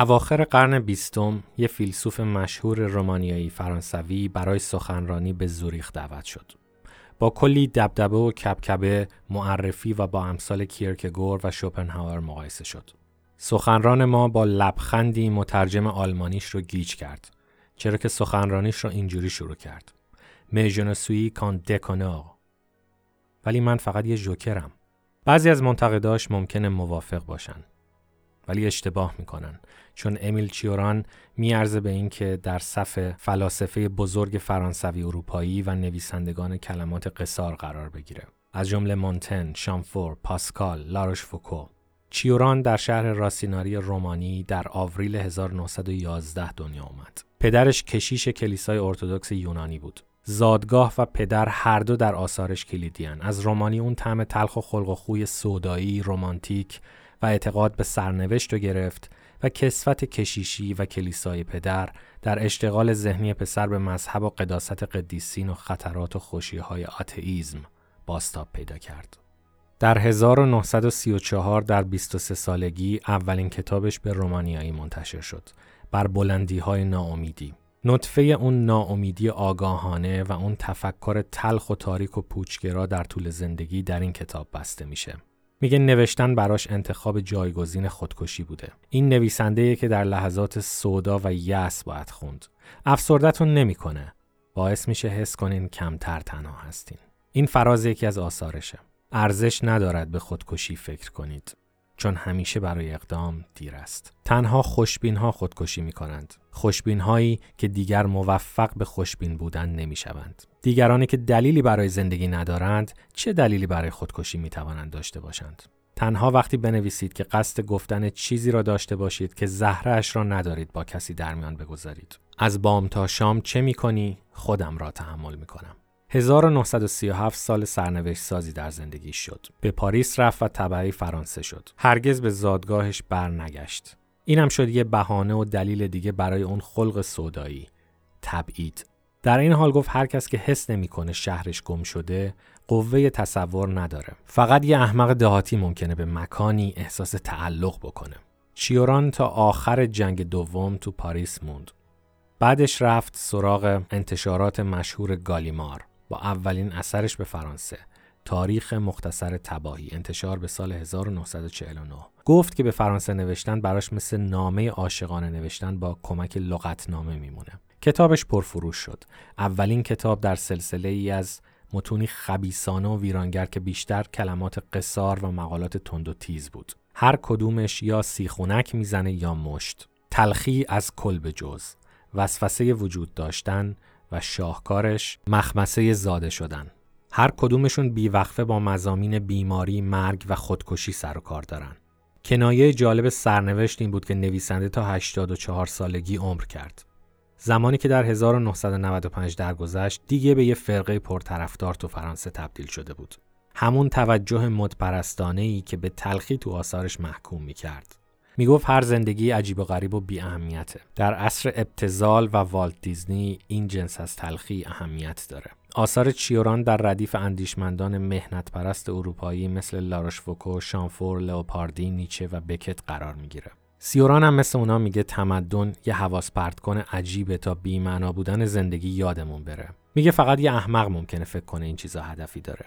اواخر قرن بیستم یه فیلسوف مشهور رومانیایی فرانسوی برای سخنرانی به زوریخ دعوت شد. با کلی دبدبه و کبکبه معرفی و با امثال کیرکگور و شوپنهاور مقایسه شد. سخنران ما با لبخندی مترجم آلمانیش رو گیج کرد. چرا که سخنرانیش رو اینجوری شروع کرد. میژنسوی کان دکونور. ولی من فقط یه جوکرم. بعضی از منتقداش ممکنه موافق باشن. ولی اشتباه می‌کنن چون امیل چیوران میارزه به اینکه در صف فلاسفه بزرگ فرانسوی اروپایی و نویسندگان کلمات قصار قرار بگیره از جمله مونتن، شامفور، پاسکال، لاروش فوکو چیوران در شهر راسیناری رومانی در آوریل 1911 دنیا آمد. پدرش کشیش کلیسای ارتودکس یونانی بود. زادگاه و پدر هر دو در آثارش کلیدیان. از رومانی اون طعم تلخ و خلق و خوی سودایی، رمانتیک و اعتقاد به سرنوشت رو گرفت و کسفت کشیشی و کلیسای پدر در اشتغال ذهنی پسر به مذهب و قداست قدیسین و خطرات و خوشیهای آتئیزم باستاب پیدا کرد. در 1934 در 23 سالگی اولین کتابش به رومانیایی منتشر شد بر بلندی های ناامیدی نطفه اون ناامیدی آگاهانه و اون تفکر تلخ و تاریک و پوچگرا در طول زندگی در این کتاب بسته میشه. میگه نوشتن براش انتخاب جایگزین خودکشی بوده. این نویسنده که در لحظات سودا و یأس باید خوند. افسردتون نمی‌کنه. باعث میشه حس کنین کمتر تنها هستین. این فراز یکی از آثارشه. ارزش ندارد به خودکشی فکر کنید. چون همیشه برای اقدام دیر است. تنها خوشبین ها خودکشی می کنند. خوشبین هایی که دیگر موفق به خوشبین بودن نمی شوند. دیگرانی که دلیلی برای زندگی ندارند چه دلیلی برای خودکشی می توانند داشته باشند؟ تنها وقتی بنویسید که قصد گفتن چیزی را داشته باشید که زهرش را ندارید با کسی در میان بگذارید. از بام تا شام چه می کنی؟ خودم را تحمل می کنم. 1937 سال سرنوشت سازی در زندگی شد. به پاریس رفت و طبعی فرانسه شد. هرگز به زادگاهش برنگشت. اینم شد یه بهانه و دلیل دیگه برای اون خلق سودایی. تبعید. در این حال گفت هر کس که حس نمی‌کنه شهرش گم شده قوه تصور نداره. فقط یه احمق دهاتی ممکنه به مکانی احساس تعلق بکنه. چیوران تا آخر جنگ دوم تو پاریس موند. بعدش رفت سراغ انتشارات مشهور گالیمار. با اولین اثرش به فرانسه. تاریخ مختصر تباهی انتشار به سال 1949 گفت که به فرانسه نوشتن براش مثل نامه عاشقانه نوشتن با کمک لغتنامه میمونه. کتابش پرفروش شد. اولین کتاب در سلسله ای از متونی خبیسانه و ویرانگر که بیشتر کلمات قصار و مقالات تند و تیز بود. هر کدومش یا سیخونک می‌زنه یا مشت. تلخی از کل به جز. وسوسه وجود داشتن و شاهکارش مخمسه زاده شدن. هر کدومشون بیوقفه با مزامین بیماری، مرگ و خودکشی سر و کار دارن. کنایه جالب سرنوشت این بود که نویسنده تا 84 سالگی عمر کرد. زمانی که در 1995 درگذشت دیگه به یه فرقه پرطرفدار تو فرانسه تبدیل شده بود. همون توجه مدپرستانه ای که به تلخی تو آثارش محکوم می کرد. می گفت هر زندگی عجیب و غریب و بی اهمیته. در عصر ابتزال و والت دیزنی این جنس از تلخی اهمیت داره. آثار چیوران در ردیف اندیشمندان مهنت پرست اروپایی مثل لاروش فوکو، شانفور، لئوپاردی، نیچه و بکت قرار می‌گیره. سیوران هم مثل اونا میگه تمدن یه حواس پرت کنه عجیبه تا بی‌معنا بودن زندگی یادمون بره. میگه فقط یه احمق ممکنه فکر کنه این چیزا هدفی داره.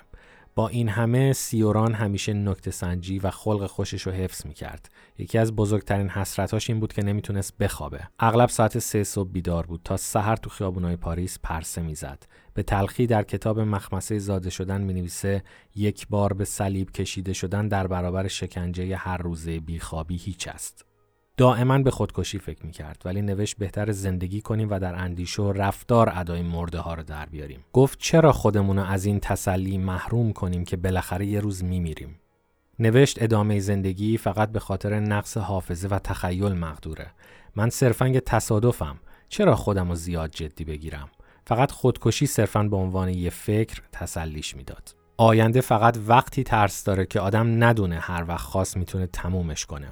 با این همه سیوران همیشه نکته سنجی و خلق خوشش رو حفظ می کرد. یکی از بزرگترین حسرتاش این بود که نمی‌تونست بخوابه. اغلب ساعت سه صبح بیدار بود تا سحر تو خیابونای پاریس پرسه می‌زد. به تلخی در کتاب مخمسه زاده شدن می نویسه یک بار به صلیب کشیده شدن در برابر شکنجه هر روزه بیخوابی هیچ است. دائما به خودکشی فکر می کرد ولی نوشت بهتر زندگی کنیم و در اندیشه و رفتار ادای مرده ها رو در بیاریم. گفت چرا خودمون رو از این تسلی محروم کنیم که بالاخره یه روز می میریم. نوشت ادامه زندگی فقط به خاطر نقص حافظه و تخیل مقدوره. من صرفا تصادفم. چرا خودم رو زیاد جدی بگیرم؟ فقط خودکشی صرفا به عنوان یه فکر تسلیش می‌داد. آینده فقط وقتی ترس داره که آدم ندونه هر وقت خاص می‌تونه تمومش کنه.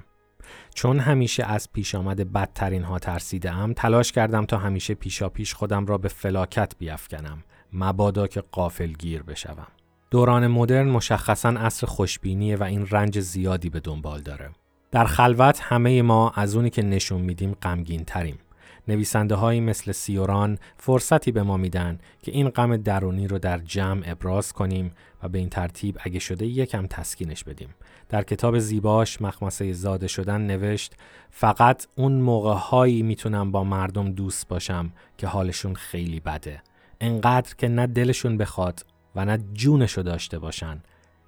چون همیشه از پیش آمد بدترین ها ترسیده ام تلاش کردم تا همیشه پیشا پیش خودم را به فلاکت بیافکنم مبادا که قافل گیر بشوم. دوران مدرن مشخصا عصر خوشبینیه و این رنج زیادی به دنبال داره. در خلوت همه ما از اونی که نشون میدیم غمگین تریم نویسنده هایی مثل سیوران فرصتی به ما میدن که این غم درونی رو در جمع ابراز کنیم و به این ترتیب اگه شده یکم تسکینش بدیم. در کتاب زیباش مخمسه زاده شدن نوشت فقط اون موقع هایی می‌تونم با مردم دوست باشم که حالشون خیلی بده. انقدر که نه دلشون بخواد و نه جونشو داشته باشن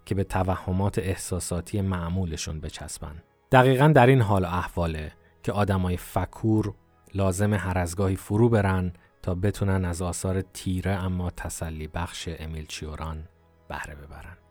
که به توهمات احساساتی معمولشون بچسبن. دقیقا در این حال احواله که آدمای فکور لازم هر از گاهی فرو برن تا بتونن از آثار تیره اما تسلی بخش امیل چیوران بهره ببرن.